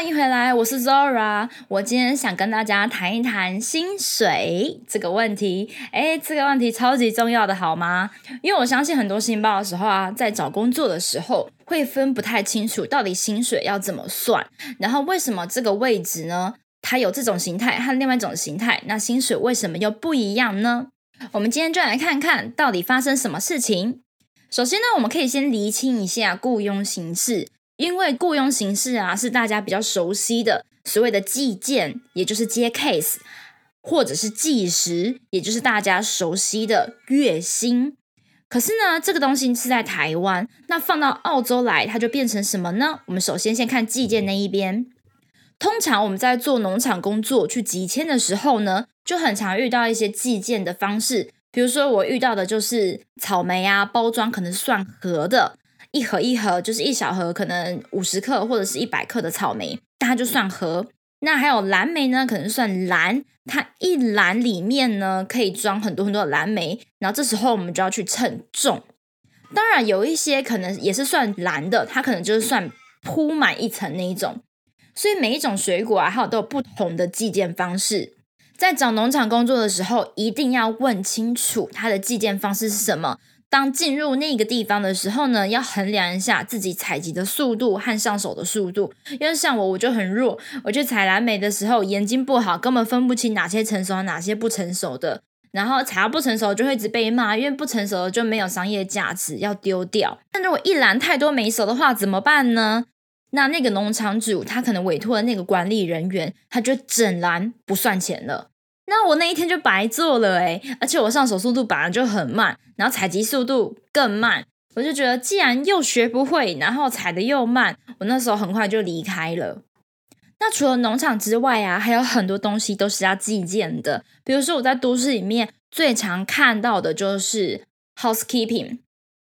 欢迎回来，我是 Zora。我今天想跟大家谈一谈薪水这个问题。诶，这个问题超级重要的，好吗？因为我相信很多新报的时候啊，在找工作的时候会分不太清楚到底薪水要怎么算，然后为什么这个位置呢？它有这种形态和另外一种形态，那薪水为什么又不一样呢？我们今天就来看看到底发生什么事情。首先呢，我们可以先厘清一下雇佣形式。因为雇佣形式啊，是大家比较熟悉的所谓的计件，也就是接 case，或者是计时，也就是大家熟悉的月薪。可是呢，这个东西是在台湾，那放到澳洲来，它就变成什么呢？我们首先先看计件那一边。通常我们在做农场工作去集签的时候呢，就很常遇到一些计件的方式，比如说我遇到的就是草莓啊，包装可能算盒的。一盒一盒就是一小盒，可能五十克或者是一百克的草莓，它就算盒。那还有蓝莓呢，可能算篮，它一篮里面呢可以装很多很多的蓝莓。然后这时候我们就要去称重。当然有一些可能也是算篮的，它可能就是算铺满一层那一种。所以每一种水果啊，还有都有不同的计件方式。在找农场工作的时候，一定要问清楚它的计件方式是什么。当进入那个地方的时候呢，要衡量一下自己采集的速度和上手的速度。因为像我，我就很弱。我去采蓝莓的时候，眼睛不好，根本分不清哪些成熟，哪些不成熟的。然后采到不成熟，就会一直被骂，因为不成熟就没有商业价值，要丢掉。但如果一篮太多没熟的话，怎么办呢？那那个农场主他可能委托的那个管理人员，他就整篮不算钱了。那我那一天就白做了诶而且我上手速度本来就很慢，然后采集速度更慢，我就觉得既然又学不会，然后采的又慢，我那时候很快就离开了。那除了农场之外啊，还有很多东西都是要计件的，比如说我在都市里面最常看到的就是 housekeeping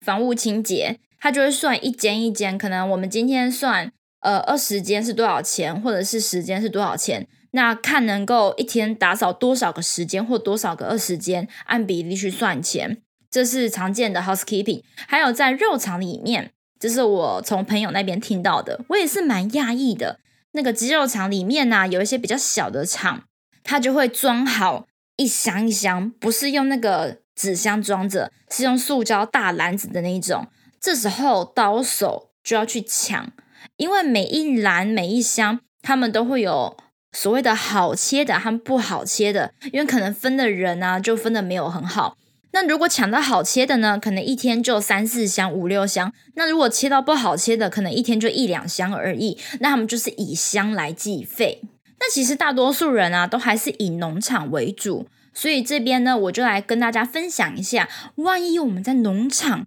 房屋清洁，它就会算一间一间，可能我们今天算呃二十间是多少钱，或者是十间是多少钱。那看能够一天打扫多少个时间或多少个二十间，按比例去算钱，这是常见的 housekeeping。还有在肉场里面，这是我从朋友那边听到的，我也是蛮讶异的。那个鸡肉厂里面呢，有一些比较小的厂，它就会装好一箱一箱，不是用那个纸箱装着，是用塑胶大篮子的那一种。这时候刀手就要去抢，因为每一篮每一箱，他们都会有。所谓的好切的和不好切的，因为可能分的人啊，就分的没有很好。那如果抢到好切的呢，可能一天就三四箱、五六箱。那如果切到不好切的，可能一天就一两箱而已。那他们就是以箱来计费。那其实大多数人啊，都还是以农场为主。所以这边呢，我就来跟大家分享一下，万一我们在农场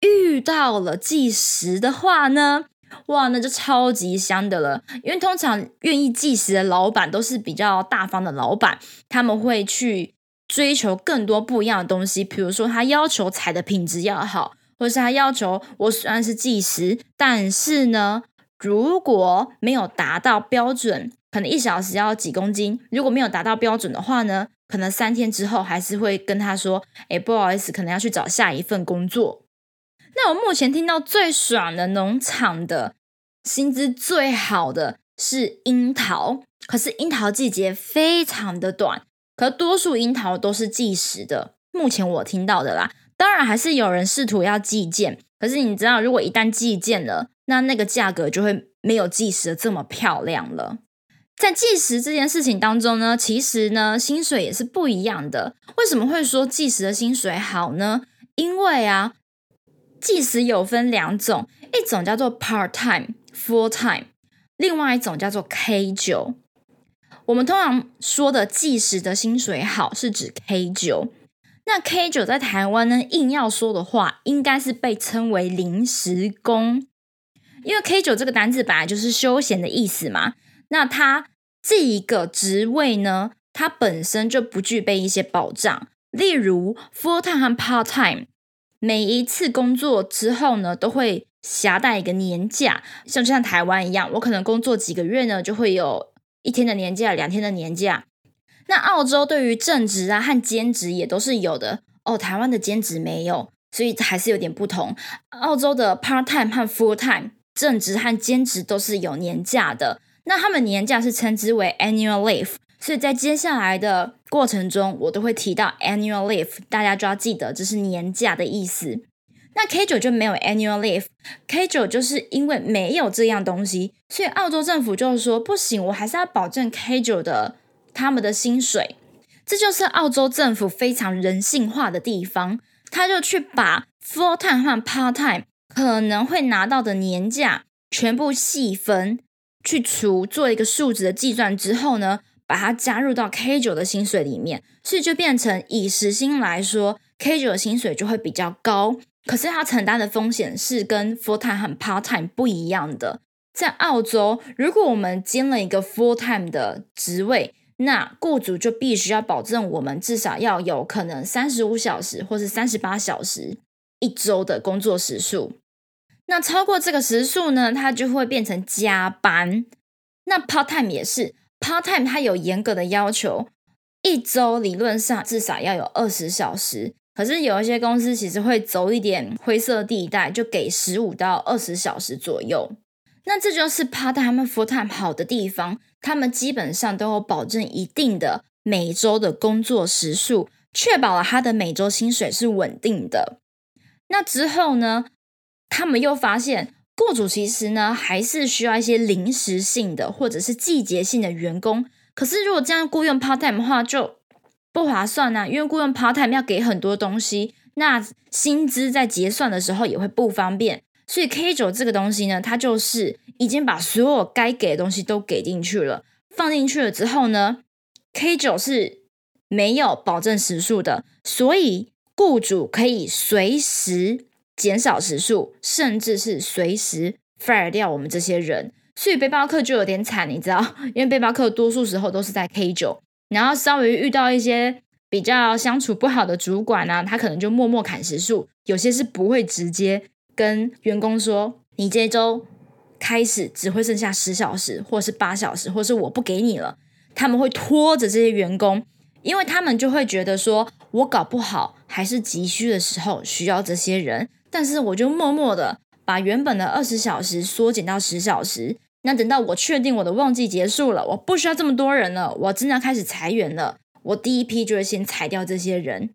遇到了计时的话呢？哇，那就超级香的了。因为通常愿意计时的老板都是比较大方的老板，他们会去追求更多不一样的东西。比如说，他要求采的品质要好，或是他要求我虽然是计时，但是呢，如果没有达到标准，可能一小时要几公斤。如果没有达到标准的话呢，可能三天之后还是会跟他说：“哎，不好意思，可能要去找下一份工作。”那我目前听到最爽的农场的薪资最好的是樱桃，可是樱桃季节非常的短，可多数樱桃都是计时的。目前我听到的啦，当然还是有人试图要计件，可是你知道，如果一旦计件了，那那个价格就会没有计时的这么漂亮了。在计时这件事情当中呢，其实呢薪水也是不一样的。为什么会说计时的薪水好呢？因为啊。计时有分两种，一种叫做 part time full time，另外一种叫做 K 九。我们通常说的计时的薪水好，是指 K 九。那 K 九在台湾呢，硬要说的话，应该是被称为临时工，因为 K 九这个单字本来就是休闲的意思嘛。那它这一个职位呢，它本身就不具备一些保障，例如 full time 和 part time。每一次工作之后呢，都会携带一个年假，像就像台湾一样，我可能工作几个月呢，就会有一天的年假、两天的年假。那澳洲对于正职啊和兼职也都是有的哦，台湾的兼职没有，所以还是有点不同。澳洲的 part time 和 full time 正职和兼职都是有年假的。那他们年假是称之为 annual leave，所以在接下来的过程中，我都会提到 annual leave，大家就要记得这是年假的意思。那 K 九就没有 annual leave，K 九就是因为没有这样东西，所以澳洲政府就是说不行，我还是要保证 K 九的他们的薪水。这就是澳洲政府非常人性化的地方，他就去把 full time 和 part time 可能会拿到的年假全部细分去除，做一个数值的计算之后呢，把它加入到 K 九的薪水里面，所以就变成以时薪来说，K 九的薪水就会比较高。可是它承担的风险是跟 full time 和 part time 不一样的。在澳洲，如果我们兼了一个 full time 的职位，那雇主就必须要保证我们至少要有可能三十五小时或是三十八小时一周的工作时数。那超过这个时数呢，它就会变成加班。那 part time 也是 part time，它有严格的要求，一周理论上至少要有二十小时。可是有一些公司其实会走一点灰色地带，就给十五到二十小时左右。那这就是 part time full time 好的地方，他们基本上都有保证一定的每周的工作时数，确保了他的每周薪水是稳定的。那之后呢，他们又发现雇主其实呢还是需要一些临时性的或者是季节性的员工。可是如果这样雇佣 part time 的话，就不划算呐，因为雇佣 part time 要给很多东西，那薪资在结算的时候也会不方便。所以 K 九这个东西呢，它就是已经把所有该给的东西都给进去了，放进去了之后呢，K 九是没有保证时数的，所以雇主可以随时减少时数，甚至是随时 fire 掉我们这些人。所以背包客就有点惨，你知道，因为背包客多数时候都是在 K 九。然后稍微遇到一些比较相处不好的主管啊，他可能就默默砍时数，有些是不会直接跟员工说，你这周开始只会剩下十小时，或是八小时，或是我不给你了。他们会拖着这些员工，因为他们就会觉得说，我搞不好还是急需的时候需要这些人，但是我就默默的把原本的二十小时缩减到十小时。那等到我确定我的旺季结束了，我不需要这么多人了，我真的要开始裁员了。我第一批就会先裁掉这些人。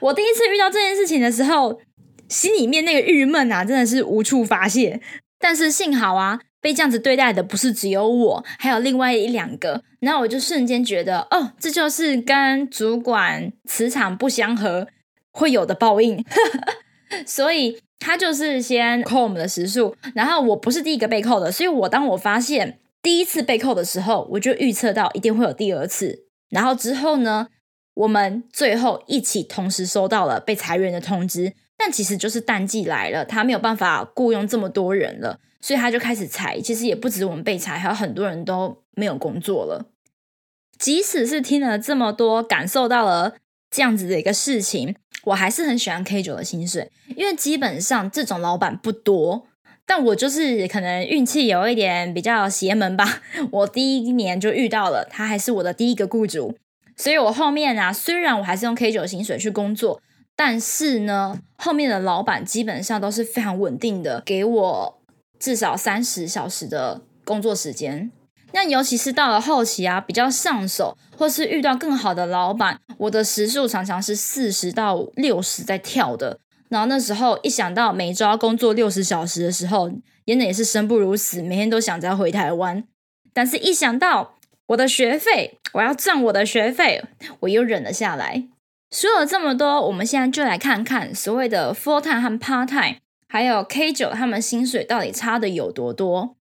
我第一次遇到这件事情的时候，心里面那个郁闷啊，真的是无处发泄。但是幸好啊，被这样子对待的不是只有我，还有另外一两个。然后我就瞬间觉得，哦，这就是跟主管磁场不相合会有的报应。所以。他就是先扣我们的时数，然后我不是第一个被扣的，所以我当我发现第一次被扣的时候，我就预测到一定会有第二次。然后之后呢，我们最后一起同时收到了被裁员的通知，但其实就是淡季来了，他没有办法雇佣这么多人了，所以他就开始裁。其实也不止我们被裁，还有很多人都没有工作了。即使是听了这么多，感受到了这样子的一个事情。我还是很喜欢 K 九的薪水，因为基本上这种老板不多。但我就是可能运气有一点比较邪门吧，我第一年就遇到了他，还是我的第一个雇主。所以我后面啊，虽然我还是用 K 九薪水去工作，但是呢，后面的老板基本上都是非常稳定的，给我至少三十小时的工作时间。那尤其是到了后期啊，比较上手，或是遇到更好的老板，我的时速常常是四十到六十在跳的。然后那时候一想到每周要工作六十小时的时候，真的也是生不如死，每天都想着要回台湾。但是一想到我的学费，我要赚我的学费，我又忍了下来。说了这么多，我们现在就来看看所谓的 full time 和 part time，还有 K 九他们薪水到底差的有多多。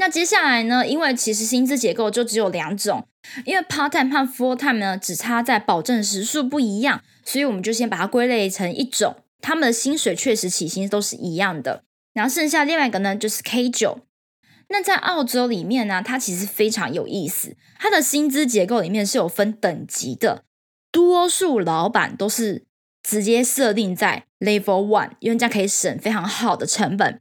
那接下来呢？因为其实薪资结构就只有两种，因为 part time 和 full time 呢只差在保证时数不一样，所以我们就先把它归类成一种。他们的薪水确实起薪都是一样的。然后剩下另外一个呢，就是 K 九。那在澳洲里面呢，它其实非常有意思，它的薪资结构里面是有分等级的，多数老板都是直接设定在 level one，因为这样可以省非常好的成本。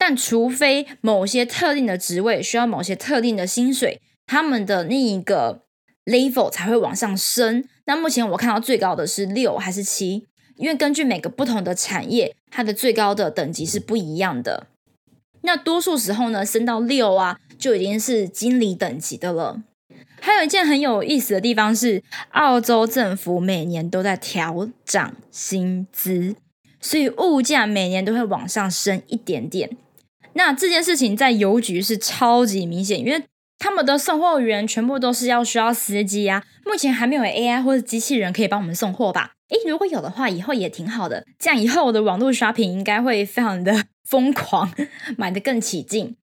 但除非某些特定的职位需要某些特定的薪水，他们的那一个 level 才会往上升。那目前我看到最高的是六还是七？因为根据每个不同的产业，它的最高的等级是不一样的。那多数时候呢，升到六啊，就已经是经理等级的了。还有一件很有意思的地方是，澳洲政府每年都在调涨薪资，所以物价每年都会往上升一点点。那这件事情在邮局是超级明显，因为他们的送货员全部都是要需要司机啊。目前还没有 AI 或者机器人可以帮我们送货吧？诶，如果有的话，以后也挺好的。这样以后我的网络刷屏应该会非常的疯狂，买的更起劲。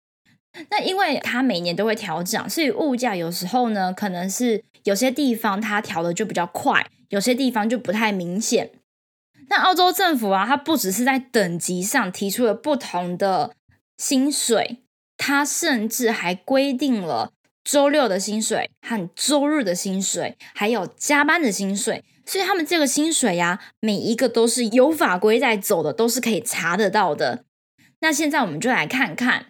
那因为它每年都会调整，所以物价有时候呢，可能是有些地方它调的就比较快，有些地方就不太明显。那澳洲政府啊，它不只是在等级上提出了不同的薪水，它甚至还规定了周六的薪水和周日的薪水，还有加班的薪水。所以他们这个薪水呀，每一个都是有法规在走的，都是可以查得到的。那现在我们就来看看。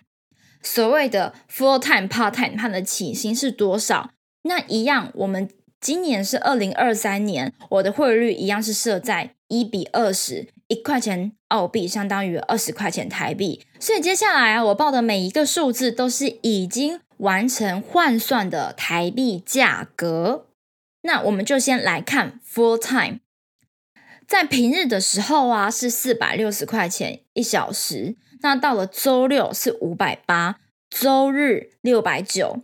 所谓的 full time part time，它的起薪是多少？那一样，我们今年是二零二三年，我的汇率一样是设在一比二十，一块钱澳币相当于二十块钱台币。所以接下来啊，我报的每一个数字都是已经完成换算的台币价格。那我们就先来看 full time，在平日的时候啊，是四百六十块钱一小时。那到了周六是五百八，周日六百九。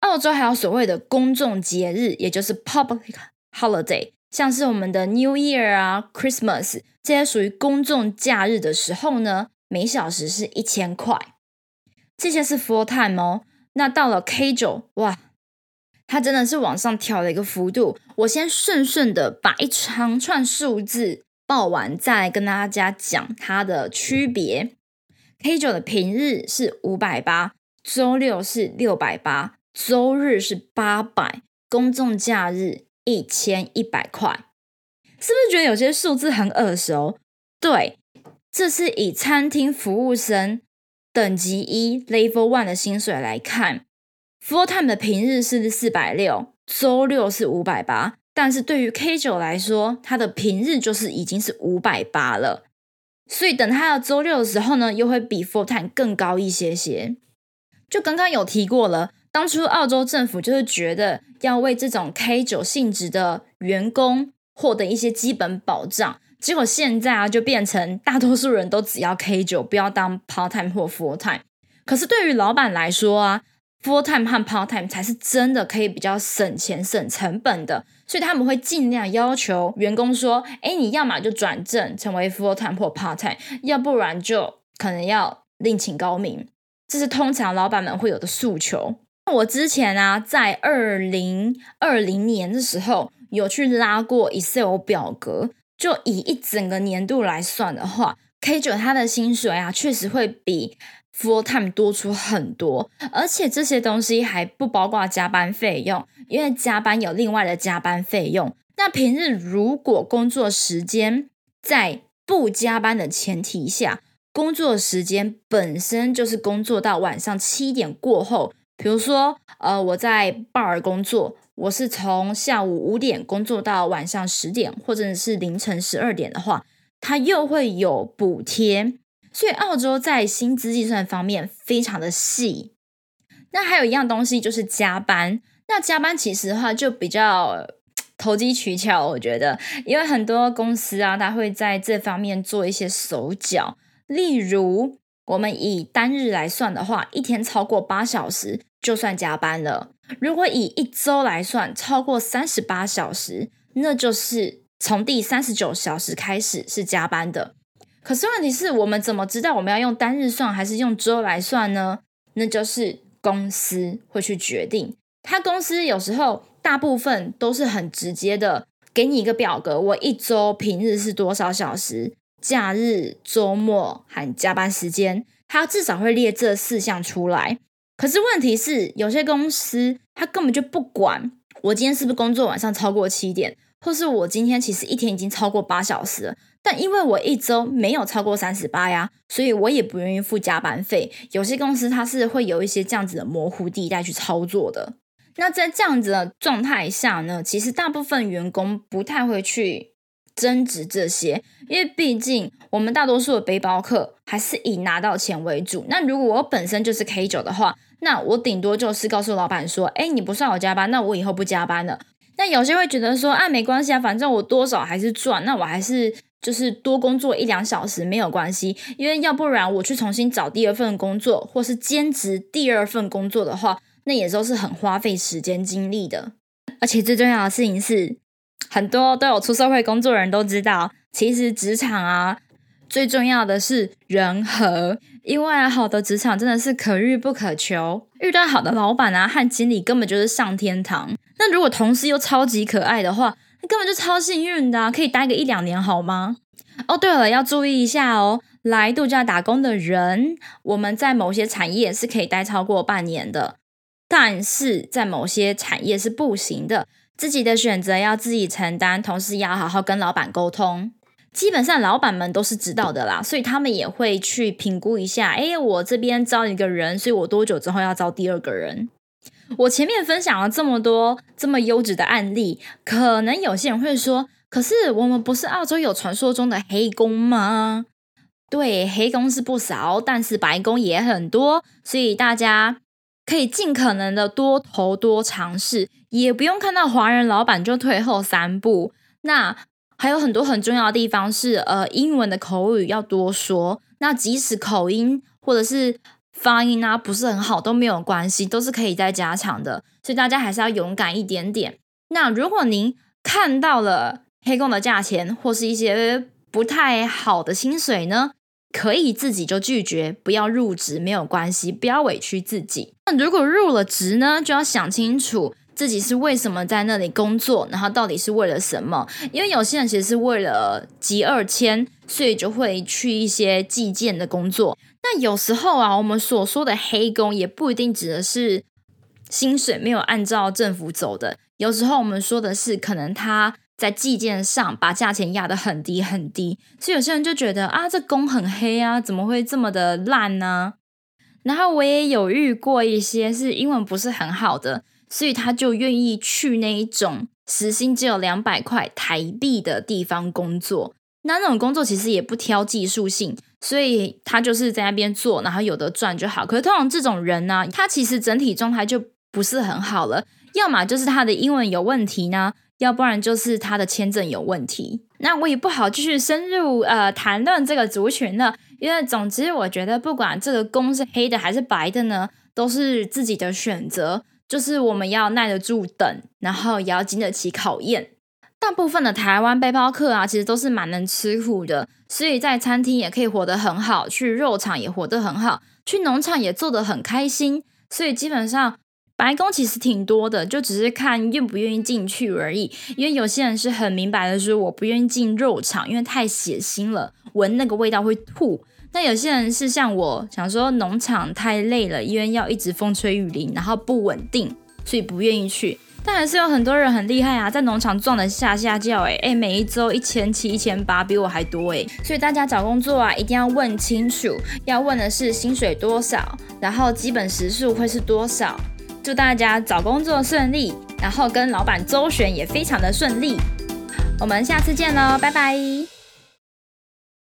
澳洲还有所谓的公众节日，也就是 public holiday，像是我们的 New Year 啊、Christmas 这些属于公众假日的时候呢，每小时是一千块。这些是 full time 哦。那到了 K 九，哇，它真的是往上调了一个幅度。我先顺顺的把一长串数字报完，再来跟大家讲它的区别。K 九的平日是五百八，周六是六百八，周日是八百，公众假日一千一百块，是不是觉得有些数字很耳熟？对，这是以餐厅服务生等级一 Level One 的薪水来看，Full Time 的平日是四百六，周六是五百八，但是对于 K 九来说，它的平日就是已经是五百八了。所以等他的周六的时候呢，又会比 full time 更高一些些。就刚刚有提过了，当初澳洲政府就是觉得要为这种 K 九性质的员工获得一些基本保障，结果现在啊就变成大多数人都只要 K 九，不要当 part time 或 full time。可是对于老板来说啊。Full time 和 part time 才是真的可以比较省钱省成本的，所以他们会尽量要求员工说：“哎，你要么就转正成为 full time 或 part time，要不然就可能要另请高明。”这是通常老板们会有的诉求。我之前啊，在二零二零年的时候有去拉过 Excel 表格，就以一整个年度来算的话，K 九他的薪水啊，确实会比。Full time 多出很多，而且这些东西还不包括加班费用，因为加班有另外的加班费用。那平日如果工作时间在不加班的前提下，工作时间本身就是工作到晚上七点过后。比如说，呃，我在 bar 工作，我是从下午五点工作到晚上十点，或者是凌晨十二点的话，它又会有补贴。所以澳洲在薪资计算方面非常的细。那还有一样东西就是加班。那加班其实的话就比较投机取巧，我觉得，因为很多公司啊，它会在这方面做一些手脚。例如，我们以单日来算的话，一天超过八小时就算加班了。如果以一周来算，超过三十八小时，那就是从第三十九小时开始是加班的。可是问题是我们怎么知道我们要用单日算还是用周来算呢？那就是公司会去决定。他公司有时候大部分都是很直接的，给你一个表格，我一周平日是多少小时，假日、周末和加班时间，他至少会列这四项出来。可是问题是，有些公司他根本就不管我今天是不是工作晚上超过七点，或是我今天其实一天已经超过八小时了。但因为我一周没有超过三十八呀，所以我也不愿意付加班费。有些公司它是会有一些这样子的模糊地带去操作的。那在这样子的状态下呢，其实大部分员工不太会去争执这些，因为毕竟我们大多数的背包客还是以拿到钱为主。那如果我本身就是 K 九的话，那我顶多就是告诉老板说：“哎，你不算我加班，那我以后不加班了。”那有些会觉得说：“啊，没关系啊，反正我多少还是赚，那我还是就是多工作一两小时没有关系，因为要不然我去重新找第二份工作，或是兼职第二份工作的话，那也都是很花费时间精力的。而且最重要的事情是，很多都有出社会工作的人都知道，其实职场啊。”最重要的是人和，因为好的职场真的是可遇不可求，遇到好的老板啊和经理根本就是上天堂。那如果同事又超级可爱的话，那根本就超幸运的，可以待个一两年好吗？哦，对了，要注意一下哦，来度假打工的人，我们在某些产业是可以待超过半年的，但是在某些产业是不行的，自己的选择要自己承担，同时要好好跟老板沟通。基本上老板们都是知道的啦，所以他们也会去评估一下。哎，我这边招一个人，所以我多久之后要招第二个人？我前面分享了这么多这么优质的案例，可能有些人会说：“可是我们不是澳洲有传说中的黑工吗？”对，黑工是不少，但是白工也很多，所以大家可以尽可能的多投多尝试，也不用看到华人老板就退后三步。那。还有很多很重要的地方是，呃，英文的口语要多说。那即使口音或者是发音啊不是很好都没有关系，都是可以再加强的。所以大家还是要勇敢一点点。那如果您看到了黑工的价钱或是一些不太好的薪水呢，可以自己就拒绝，不要入职没有关系，不要委屈自己。那如果入了职呢，就要想清楚。自己是为什么在那里工作？然后到底是为了什么？因为有些人其实是为了集二千，所以就会去一些计件的工作。那有时候啊，我们所说的黑工也不一定指的是薪水没有按照政府走的。有时候我们说的是，可能他在计件上把价钱压得很低很低，所以有些人就觉得啊，这工很黑啊，怎么会这么的烂呢？然后我也有遇过一些是英文不是很好的。所以他就愿意去那一种时薪只有两百块台币的地方工作。那那种工作其实也不挑技术性，所以他就是在那边做，然后有的赚就好。可是通常这种人呢，他其实整体状态就不是很好了，要么就是他的英文有问题呢，要不然就是他的签证有问题。那我也不好继续深入呃谈论这个族群了，因为总之我觉得不管这个工是黑的还是白的呢，都是自己的选择。就是我们要耐得住等，然后也要经得起考验。大部分的台湾背包客啊，其实都是蛮能吃苦的，所以在餐厅也可以活得很好，去肉场也活得很好，去农场也做得很开心。所以基本上白工其实挺多的，就只是看愿不愿意进去而已。因为有些人是很明白的说，我不愿意进肉场，因为太血腥了，闻那个味道会吐。那有些人是像我想说农场太累了，因为要一直风吹雨淋，然后不稳定，所以不愿意去。但还是有很多人很厉害啊，在农场撞的下下叫，哎哎，每一周一千七、一千八，比我还多哎。所以大家找工作啊，一定要问清楚，要问的是薪水多少，然后基本时数会是多少。祝大家找工作顺利，然后跟老板周旋也非常的顺利。我们下次见喽，拜拜。